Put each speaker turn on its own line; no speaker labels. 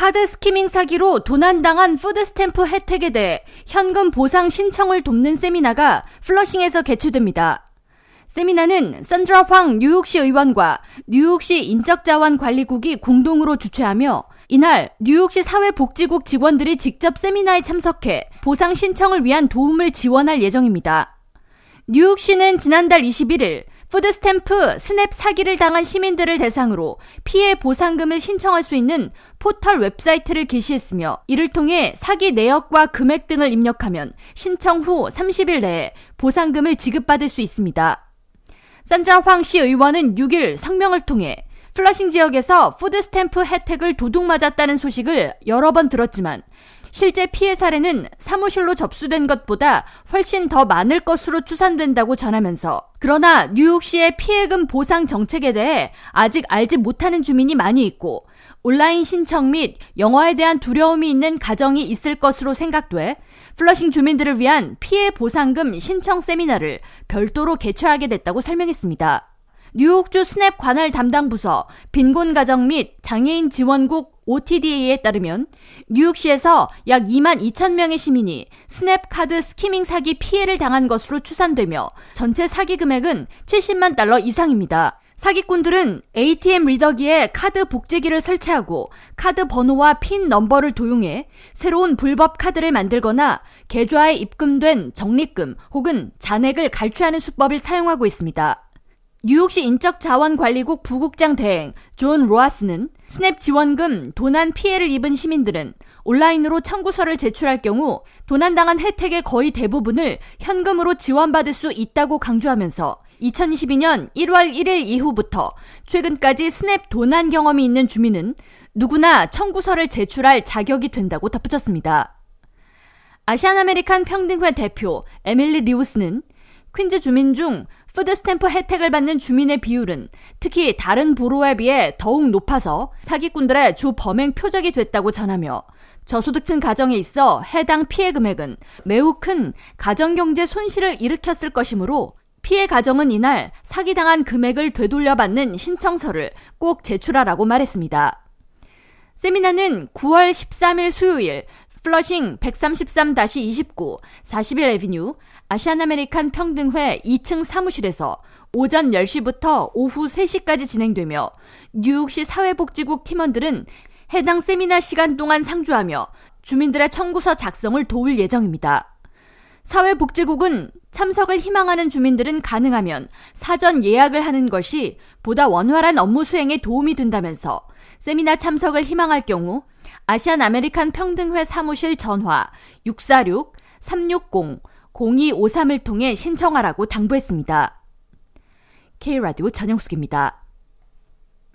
카드 skimming 사기로 도난당한 food stamp 혜택에 대해 현금 보상 신청을 돕는 세미나가 플러싱에서 개최됩니다. 세미나는 산드라 황 뉴욕시 의원과 뉴욕시 인적자원관리국이 공동으로 주최하며 이날 뉴욕시 사회복지국 직원들이 직접 세미나에 참석해 보상 신청을 위한 도움을 지원할 예정입니다. 뉴욕시는 지난달 21일 food stamp SNAP 사기를 당한 시민들을 대상으로 피해 보상금을 신청할 수 있는 포털 웹사이트를 게시했으며 이를 통해 사기 내역과 금액 등을 입력하면 신청 후 30일 내에 보상금을 지급받을 수 있습니다. 산드라 황 시 의원은 6일 성명을 통해 플러싱 지역에서 food stamp 혜택을 도둑 맞았다는 소식을 여러 번 들었지만 실제 피해 사례는 사무실로 접수된 것보다 훨씬 더 많을 것으로 추산된다고 전하면서 그러나 뉴욕시의 피해금 보상 정책에 대해 아직 알지 못하는 주민이 많이 있고 온라인 신청 및 영어에 대한 두려움이 있는 가정이 있을 것으로 생각돼 플러싱 주민들을 위한 피해 보상금 신청 세미나를 별도로 개최하게 됐다고 설명했습니다. 뉴욕주 SNAP 관할 담당 부서 빈곤 가정 및 장애인 지원국 OTDA에 따르면 뉴욕시에서 약 2만 2천 명의 시민이 SNAP 카드 skimming 사기 피해를 당한 것으로 추산되며 전체 사기 금액은 70만 달러 이상입니다. 사기꾼들은 ATM 리더기에 카드 복제기를 설치하고 카드 번호와 핀 넘버를 도용해 새로운 불법 카드를 만들거나 계좌에 입금된 적립금 혹은 잔액을 갈취하는 수법을 사용하고 있습니다. 뉴욕시 인적자원관리국 부국장 대행 존 로아스는 SNAP 지원금 도난 피해를 입은 시민들은 온라인으로 청구서를 제출할 경우 도난당한 혜택의 거의 대부분을 현금으로 지원받을 수 있다고 강조하면서 2022년 1월 1일 이후부터 최근까지 SNAP 도난 경험이 있는 주민은 누구나 청구서를 제출할 자격이 된다고 덧붙였습니다. Asian American 평등회 대표 에밀리 리우스는 퀸즈 주민 중 food stamp 혜택을 받는 주민의 비율은 특히 다른 borough에 비해 더욱 높아서 사기꾼들의 주 범행 표적이 됐다고 전하며 저소득층 가정에 있어 해당 피해 금액은 매우 큰 가정경제 손실을 일으켰을 것이므로 피해 가정은 이날 사기당한 금액을 되돌려받는 신청서를 꼭 제출하라고 말했습니다. 세미나는 9월 13일 수요일 플러싱 133-29 41 Avenue 아시안 아메리칸 평등회 2층 사무실에서 오전 10시부터 오후 3시까지 진행되며 뉴욕시 사회복지국 팀원들은 해당 세미나 시간 동안 상주하며 주민들의 청구서 작성을 도울 예정입니다. 사회복지국은 참석을 희망하는 주민들은 가능하면 사전 예약을 하는 것이 보다 원활한 업무 수행에 도움이 된다면서 세미나 참석을 희망할 경우 아시안 아메리칸 평등회 사무실 전화 646-360-0253을 통해 신청하라고 당부했습니다. K라디오 전영숙입니다.